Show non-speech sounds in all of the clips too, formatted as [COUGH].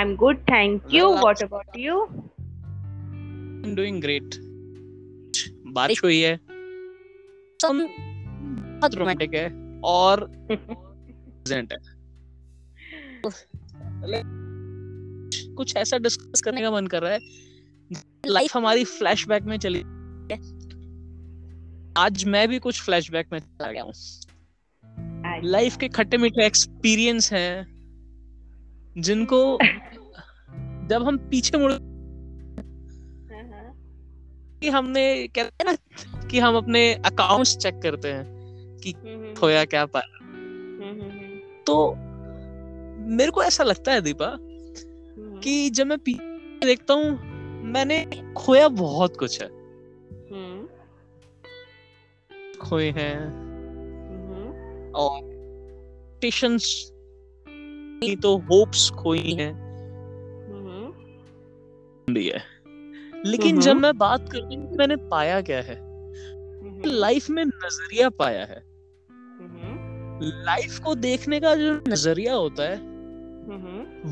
I'm good, thank you. Well, What about you? I'm doing great. बारिश हुई है। सब बहुत रोमांटिक है। और प्रेजेंट है। कुछ ऐसा डिस्कस करने का मन कर रहा है। लाइफ हमारी फ्लैशबैक में चली आज मैं भी कुछ फ्लैशबैक में चला गया हूँ। लाइफ के खट्टे मीठे एक्सपीरियंस हैं। जिनको [LAUGHS] जब हम पीछे मुड़ कि हमने कहते हैं ना कि हम अपने अकाउंट्स चेक करते हैं कि खोया क्या पाया तो मेरे को ऐसा लगता है दीपा कि जब मैं पीछे देखता हूँ मैंने खोया बहुत कुछ है। खोए हैं। और एक्सपेक्टेशंस तो होप्स खोई हैं। भी है। लेकिन जब मैं बात करती हूँ मैंने पाया क्या है? लाइफ में नज़रिया पाया है। लाइफ को देखने का जो नज़रिया होता है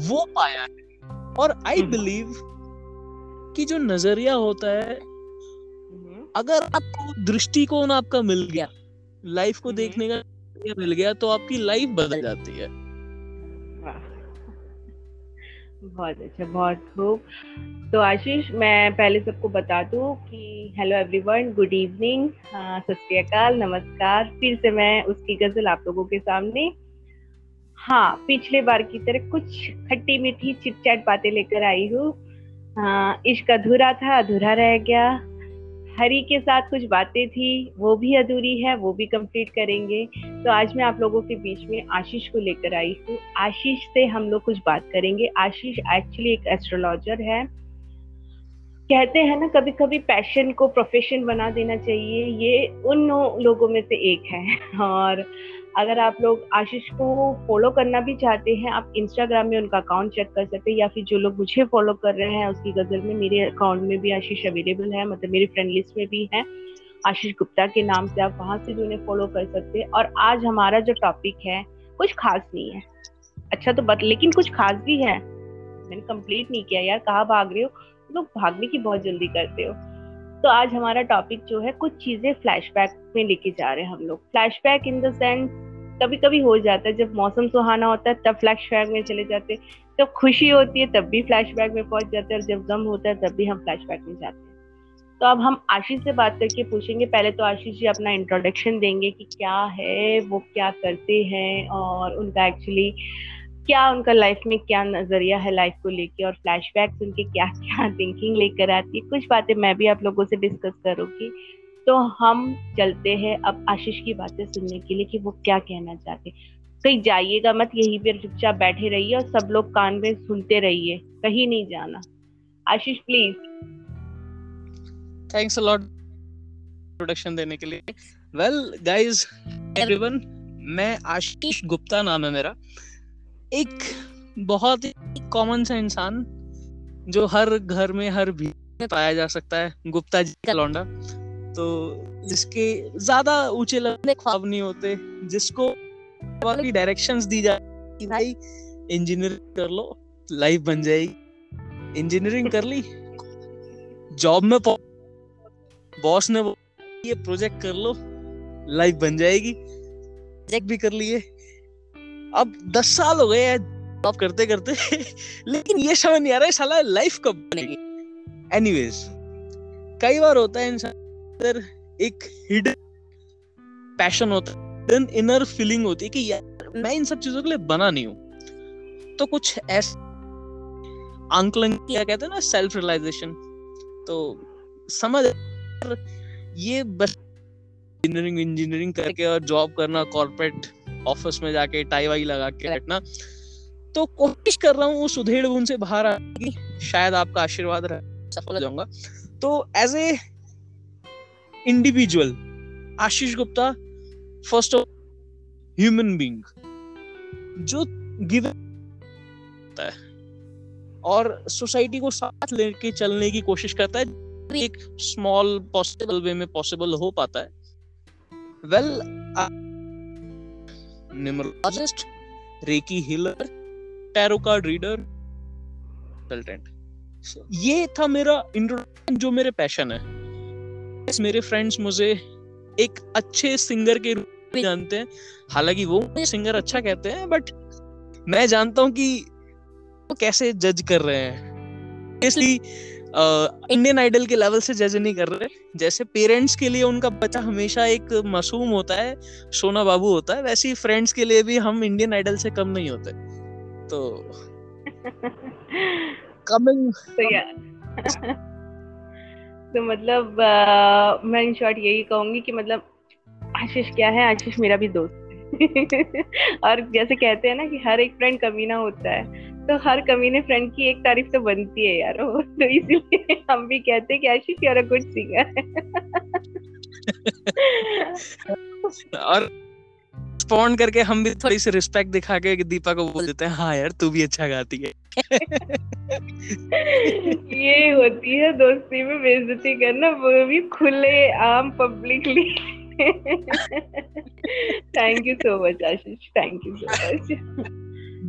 वो पाया है। और आई बिलीव कि जो नज़रिया होता है अगर आपको दृष्टिकोण आपका मिल गया लाइफ को देखने का मिल गया तो आपकी लाइफ बदल जाती है। बहुत अच्छा बहुत खूब। तो आशीष, मैं पहले सबको बता दूँ कि हेलो एवरीवन गुड इवनिंग सत नमस्कार। फिर से मैं उसकी गज़ल आप लोगों के सामने। हाँ पिछले बार की तरह कुछ खट्टी मीठी चिट चैट बातें लेकर आई हूँ, इश्क अधूरा था, अधूरा रह गया। हरी के साथ कुछ बातें थी, वो भी अधूरी है, वो भी कंप्लीट करेंगे। तो आज मैं आप लोगों के बीच में आशीष को लेकर आई हूँ। आशीष से हम लोग कुछ बात करेंगे। आशीष एक्चुअली एक एस्ट्रोलॉजर है। कहते हैं ना कभी कभी पैशन को प्रोफेशन बना देना चाहिए। ये उन लोगों में से एक है। और अगर आप लोग आशीष को फॉलो करना भी चाहते हैं, आप इंस्टाग्राम में उनका अकाउंट चेक कर सकते हैं, या फिर जो लोग मुझे फॉलो कर रहे हैं, उसकी गज़ल में मेरे अकाउंट में भी आशीष अवेलेबल है मतलब मेरी फ्रेंड लिस्ट में भी है। आशीष गुप्ता के नाम से आप वहाँ से भी उन्हें फॉलो कर सकते हैं। और आज हमारा जो टॉपिक है, कुछ खास नहीं है। अच्छा तो बत, लेकिन कुछ खास भी है। मैंने कंप्लीट नहीं किया यार, कहाँ भाग रहे हो? लोग भागने की बहुत जल्दी करते हो। तो आज हमारा टॉपिक जो है, कुछ चीज़ें फ्लैशबैक में लेके जा रहे हैं हम लोग। फ्लैशबैक इन द सेंस कभी कभी हो जाता है, जब मौसम सुहाना होता है, तब फ्लैशबैक में चले जाते हैं। जब खुशी होती है, तब भी फ्लैशबैक में पहुँच जाते हैं, और जब गम होता है, तब भी हम फ्लैशबैक में जाते हैं। तो अब हम आशीष से बात करके पूछेंगे। पहले तो आशीष जी अपना इंट्रोडक्शन देंगे कि क्या है, वो क्या करते हैं, और उनका एक्चुअली क्या उनका लाइफ में क्या नज़रिया है लाइफ को लेके और फ्लैशबैक्स उनके क्या क्या थिंकिंग लेकर आती है? कुछ बातें मैं भी आप लोगों से डिस्कस करूँगी। तो हम चलते हैं अब आशीष की बातें सुनने के लिए कि वो क्या कहना चाहते कहीं जाइएगा मत, यहीं पर चुपचाप बैठे रहिए और सब लोग कान में सुनते रहिए, कहीं नहीं जाना। Ashish please thanks a lot देने के लिए। वेल गाइस एवरीवन मैं आशीष गुप्ता नाम है मेरा। एक बहुत ही कॉमन सा इंसान जो हर घर में, हर भी में पाया जा सकता है, गुप्ता जी का लौंडा। तो जिसके ज़्यादा ऊँचे लंबे ख्वाब नहीं होते, जिसको वाली डायरेक्शंस दी जाती भाई इंजीनियरिंग कर लो लाइफ बन जाएगी। इंजीनियरिंग कर ली जॉब में बॉस ने ये प्रोजेक्ट कर लो लाइफ बन जाएगी। प्रोजेक्ट भी कर लिए। अब दस साल हो गए हैं जॉब करते करते, लेकिन ये समझ नहीं आ रहा है, साला लाइफ कब बनेगी। एनीवेज कई बार होता है इंसान एक हिडन पैशन होता है इनर फीलिंग होती है कि यार, मैं इन सब चीज़ों के लिए बना नहीं हूँ। तो कुछ ऐसा आंकलन क्या कहते हैं ना सेल्फ रियलाइजेशन तो समझ, ये बस इंजीनियरिंग इंजीनियरिंग करके और जॉब करना कॉर्पोरेट ऑफ़िस में जाके टाई वाई लगा के बैठना तो कोशिश कर रहा हूँ उस उधेड़ बुन से बाहर आने की। शायद आपका आशीर्वाद रहे सफल हो जाऊँगा। तो as a individual Ashish Gupta first of human being जो गिवन है और सोसाइटी को साथ लेके चलने की कोशिश करता है एक स्मॉल पॉसिबल वे में पॉसिबल हो पाता है। Well well, numerologist reiki healer tarot card reader consultant ये था मेरा इंट्रोडक्शन जो मेरे पैशन है मेरे फ्रेंड्स मुझे एक अच्छे सिंगर के रूप में जानते हैं हालाँकि वो मुझे सिंगर अच्छा कहते हैं बट मैं जानता हूँ कि वो कैसे जज कर रहे हैं इसलिए इंडियन आइडल के लेवल से जज नहीं कर रहे। जैसे पेरेंट्स के लिए उनका बच्चा हमेशा एक मासूम होता है सोना बाबू होता है वैसे ही फ्रेंड्स के लिए भी हम इंडियन आइडल से कम नहीं होते। तो कमिंग तो, [LAUGHS] तो मतलब आ, मैं इन शॉर्ट यही कहूँगी कि मतलब आशीष क्या है? आशीष मेरा भी दोस्त। [LAUGHS] और जैसे कहते हैं ना कि हर एक फ्रेंड कमीना होता है तो हर कमीने फ्रेंड की एक तारीफ़ तो बनती है यार तो इसीलिए हम भी कहते हैं कि आशीष यार गुड सिंगर और फ़ोन करके हम भी थोड़ी सी रिस्पेक्ट दिखा के दीपा को बोल देते हैं हाँ यार तू भी अच्छा गाती है। [LAUGHS] ये होती है दोस्ती में बेइज्जती करना वो भी खुले आम publicly thank you so much Ashish thank you so much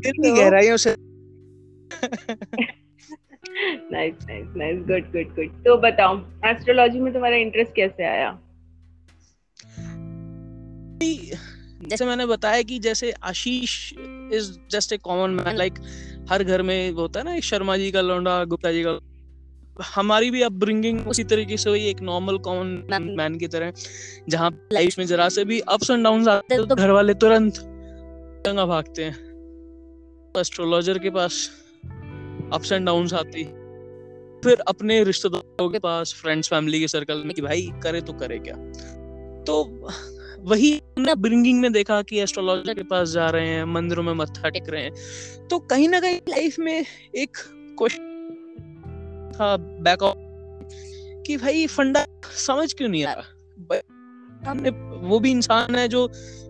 दिल की गहराइयों से nice nice nice good good good तो बताओ एस्ट्रोलॉजी में तुम्हारा इंटरेस्ट कैसे आया? जैसे मैंने बताया कि जैसे Ashish is just a common man like हर घर में होता है ना शर्मा जी का लौंडा गुप्ता जी का हमारी भी अपब्रिंगिंग उसी तरीके से हुई, एक नॉर्मल कॉमन मैन की तरह, जहाँ लाइफ में जरा से भी अप्स एंड डाउन आते हैं तो घर वाले तुरंत गंगा भागते हैं। एस्ट्रोलॉजर के पास अप्स एंड डाउन आती। फिर अपने रिश्तेदारों के पास फ्रेंड्स फैमिली के सर्कल में कि भाई, करे तो करे क्या? तो वही हमने ब्रिंगिंग में देखा कि एस्ट्रोलॉजर के पास जा रहे हैं, मंदिरों में मत्था टेक रहे हैं। तो कहीं ना कहीं लाइफ में एक क्वेश्चन था बैक ऑफ़ कि भाई फंडा समझ क्यों नहीं आ रहा? हमने वो भी इंसान है जो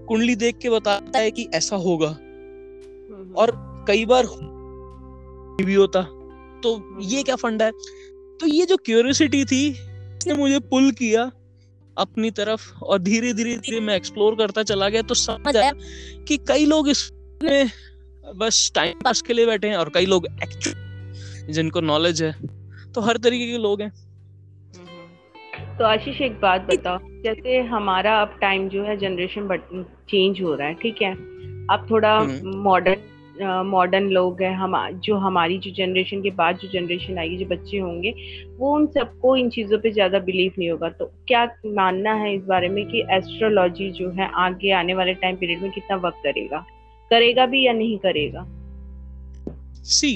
कुंडली देख के बताता है कि ऐसा होगा। हम्म, और कई बार भी होता। तो ये क्या फंडा है? तो ये जो क्यूरियोसिटी थी इसने मुझे पुल किया अपनी तरफ़ और धीरे धीरे धीरे मैं एक्सप्लोर करता चला गया तो समझ आया कि कई लोग इसमें बस टाइम पास के लिए बैठे हैं और कई लोग एक्चुअली जिनको नॉलेज है। तो हर तरीके के लोग हैं। तो आशीष एक बात बताओ जैसे हमारा अब टाइम जो है जनरेशन चेंज हो रहा है ठीक है? अब थोड़ा मॉडर्न मॉडर्न लोग हैं हम जो हमारी जो जनरेशन के बाद जो जनरेशन आएगी जो बच्चे होंगे वो उन सबको इन चीज़ों पे ज़्यादा बिलीव नहीं होगा। तो क्या मानना है इस बारे में कि एस्ट्रोलॉजी जो है आगे आने वाले टाइम पीरियड में कितना वर्क करेगा? करेगा भी या नहीं करेगा? सी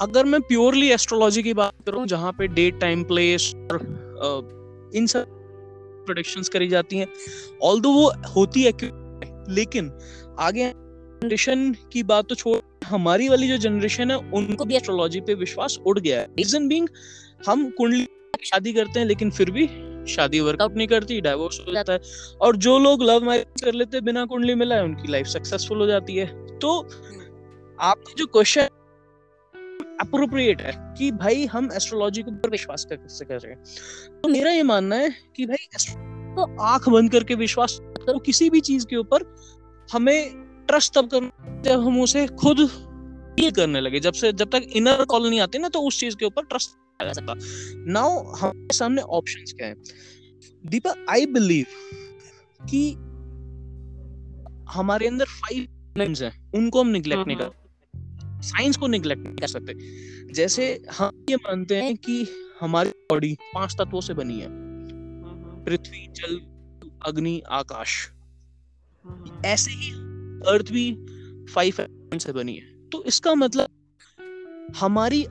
अगर मैं प्योरली एस्ट्रोलॉजी की बात करूँ, जहाँ पे डेट टाइम प्लेस और इन सब प्रोडिक्शंस करी जाती हैं ऑल वो होती है, लेकिन आगे जनरेशन की बात तो छोड़, हमारी वाली जो जनरेशन है, उनको भी एस्ट्रोलॉजी पे विश्वास उड़ गया है। रीजन बीइंग हम कुंडली शादी करते हैं, लेकिन फिर भी शादी वर्कआउट नहीं करती डाइवोर्स हो जाता है, और जो लोग लव मैरिज कर लेते हैं, बिना कुंडली मिला है उनकी लाइफ सक्सेसफुल हो जाती है। तो आपका जो क्वेश्चन अप्रोप्रिएट है कि भाई हम एस्ट्रोलॉजी के ऊपर विश्वास कैसे कर रहे हैं। तो मेरा ये मानना है कि भाई तो आँख बंद करके विश्वास करो किसी भी चीज़ के ऊपर हमें ट्रस्ट तब करना जब हम उसे खुद फील करने लगे। जब से जब तक इनर कॉल नहीं आती ना तो उस चीज़ के ऊपर ट्रस्ट आ सकता। नाउ हमारे सामने ऑप्शंस क्या है? दीपा आई बिलीव कि हमारे अंदर फाइव हैं उनको हम निग्लेक्ट नहीं कर साइंस को निग्लेक्ट नहीं कर सकते। जैसे हम ये मानते हैं कि हमारी बॉडी पाँच तत्वों से बनी है। पृथ्वी जल अग्नि आकाश। ऐसे ही अर्थ भी फाइव एलिमेंट से बनी है। तो इसका मतलब हमारी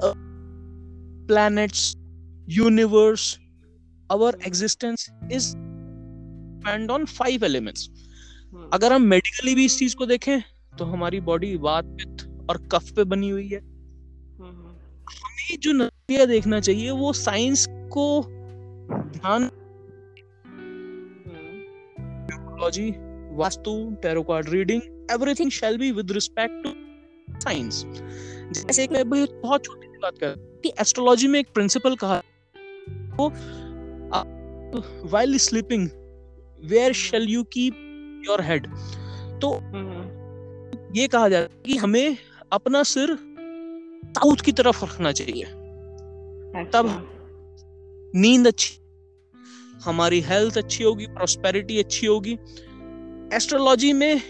planets universe our existence is depend on five elements अगर हम मेडिकली भी इस चीज़ को देखें तो हमारी बॉडी वात पित्त और कफ पे बनी हुई है। हमें जो नज़रिया देखना चाहिए वो साइंस को ध्यान vastu tarot card reading everything shall be with respect to science जैसे मैं बहुत छोटी सी बात कर कि एस्ट्रोलॉजी में एक प्रिंसिपल कहा वो while sleeping where shall you keep your head? तो ये कहा जाता है कि हमें अपना सिर साउथ की तरफ़ रखना चाहिए। अच्छा, तब नींद अच्छी हमारी हेल्थ अच्छी होगी प्रोस्पेरिटी अच्छी होगी। एस्ट्रोलॉजी में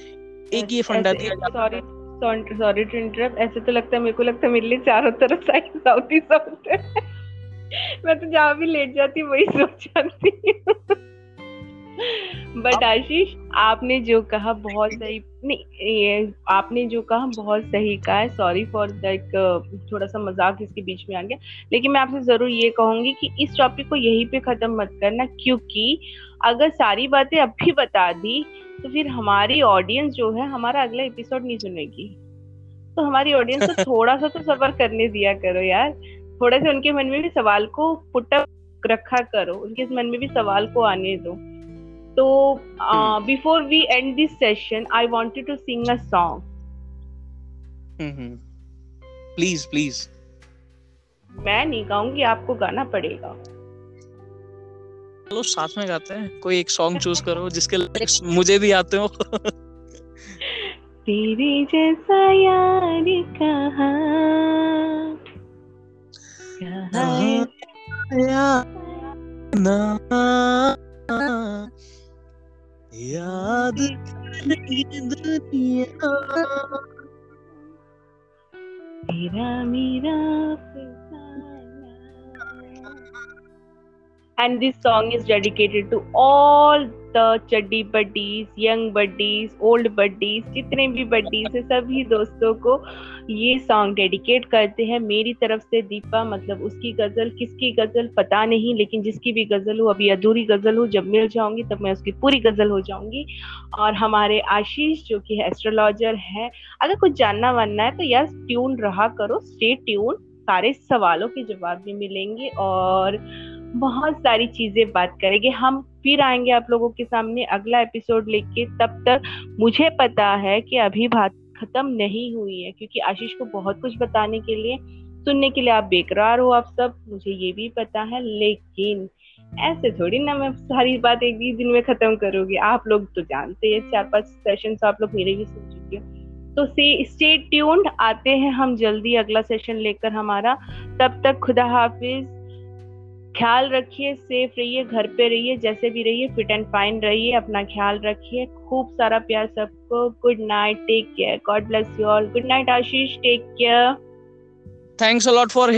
एक ये फंडा दिया जाता है सॉरी सॉरी टू इंटरप्ट ऐसे तो लगता है मेरे को लगता है मेरे लिए चारों तरफ़ साइड साउथ ही साउथ है। [LAUGHS] मैं तो जहाँ भी लेट जाती वही सोच जाती बट आशीष आपने जो कहा बहुत [LAUGHS] सही नहीं ये आपने जो कहा बहुत सही कहा है। सॉरी फॉर दैट थोड़ा सा मज़ाक इसके बीच में आ गया। लेकिन मैं आपसे ज़रूर ये कहूँगी कि इस टॉपिक को यहीं पे खत्म मत करना क्योंकि अगर सारी बातें अब भी बता दी तो फिर हमारी ऑडियंस जो है हमारा अगला एपिसोड नहीं सुनेगी। तो हमारी ऑडियंस को [LAUGHS] थोड़ा सा तो सफ़र करने दिया करो यार। थोड़ा सा उनके मन में भी सवाल को पुटअप रखा करो उनके मन में भी सवाल को आने दो। तो before we end this session I wanted to sing a song please please मैं नहीं गाऊँगी आपको गाना पड़ेगा। चलो साथ में गाते हैं। कोई एक सॉन्ग चूज़ करो जिसके लिरिक्स मुझे भी आते हो। [LAUGHS] तेरे जैसा यार कहा? याद दुनिया तेरा मेरा and this song is dedicated to all the chaddi buddies, young buddies, old buddies, जितने भी buddies है सभी दोस्तों को ये सॉन्ग डेडिकेट करते हैं। मेरी तरफ़ से दीपा मतलब उसकी गज़ल किसकी गज़ल पता नहीं लेकिन जिसकी भी गज़ल हो अभी अधूरी गज़ल हो जब मिल जाऊँगी तब मैं उसकी पूरी गज़ल हो जाऊँगी। और हमारे आशीष जो कि एस्ट्रोलॉजर है अगर कुछ जानना वानना है तो यस ट्यून रहा करो स्टे ट्यून सारे सवालों के जवाब भी मिलेंगे। और बहुत सारी चीज़ें बात करेंगे। हम फिर आएँगे आप लोगों के सामने अगला एपिसोड लेके। तब तक मुझे पता है कि अभी बात खत्म नहीं हुई है, क्योंकि आशीष को बहुत कुछ बताने के लिए, सुनने के लिए आप बेकरार हो आप सब, मुझे ये भी पता है। लेकिन ऐसे थोड़ी ना मैं सारी बात एक बीस दिन में खत्म करूँगी। आप लोग तो जानते हैं, चार पाँच सेशन आप लोग मेरे भी सुन चुके हो। तो से स्टे ट्यून्ड आते हैं हम जल्दी अगला सेशन लेकर हमारा। तब तक खुदा हाफिज। ख्याल रखिए सेफ़ रहिए घर पे रहिए जैसे भी रहिए फिट एंड फाइन रहिए अपना ख्याल रखिए। खूब सारा प्यार सबको। Good night take care God bless you all good night Ashish take care thanks a lot for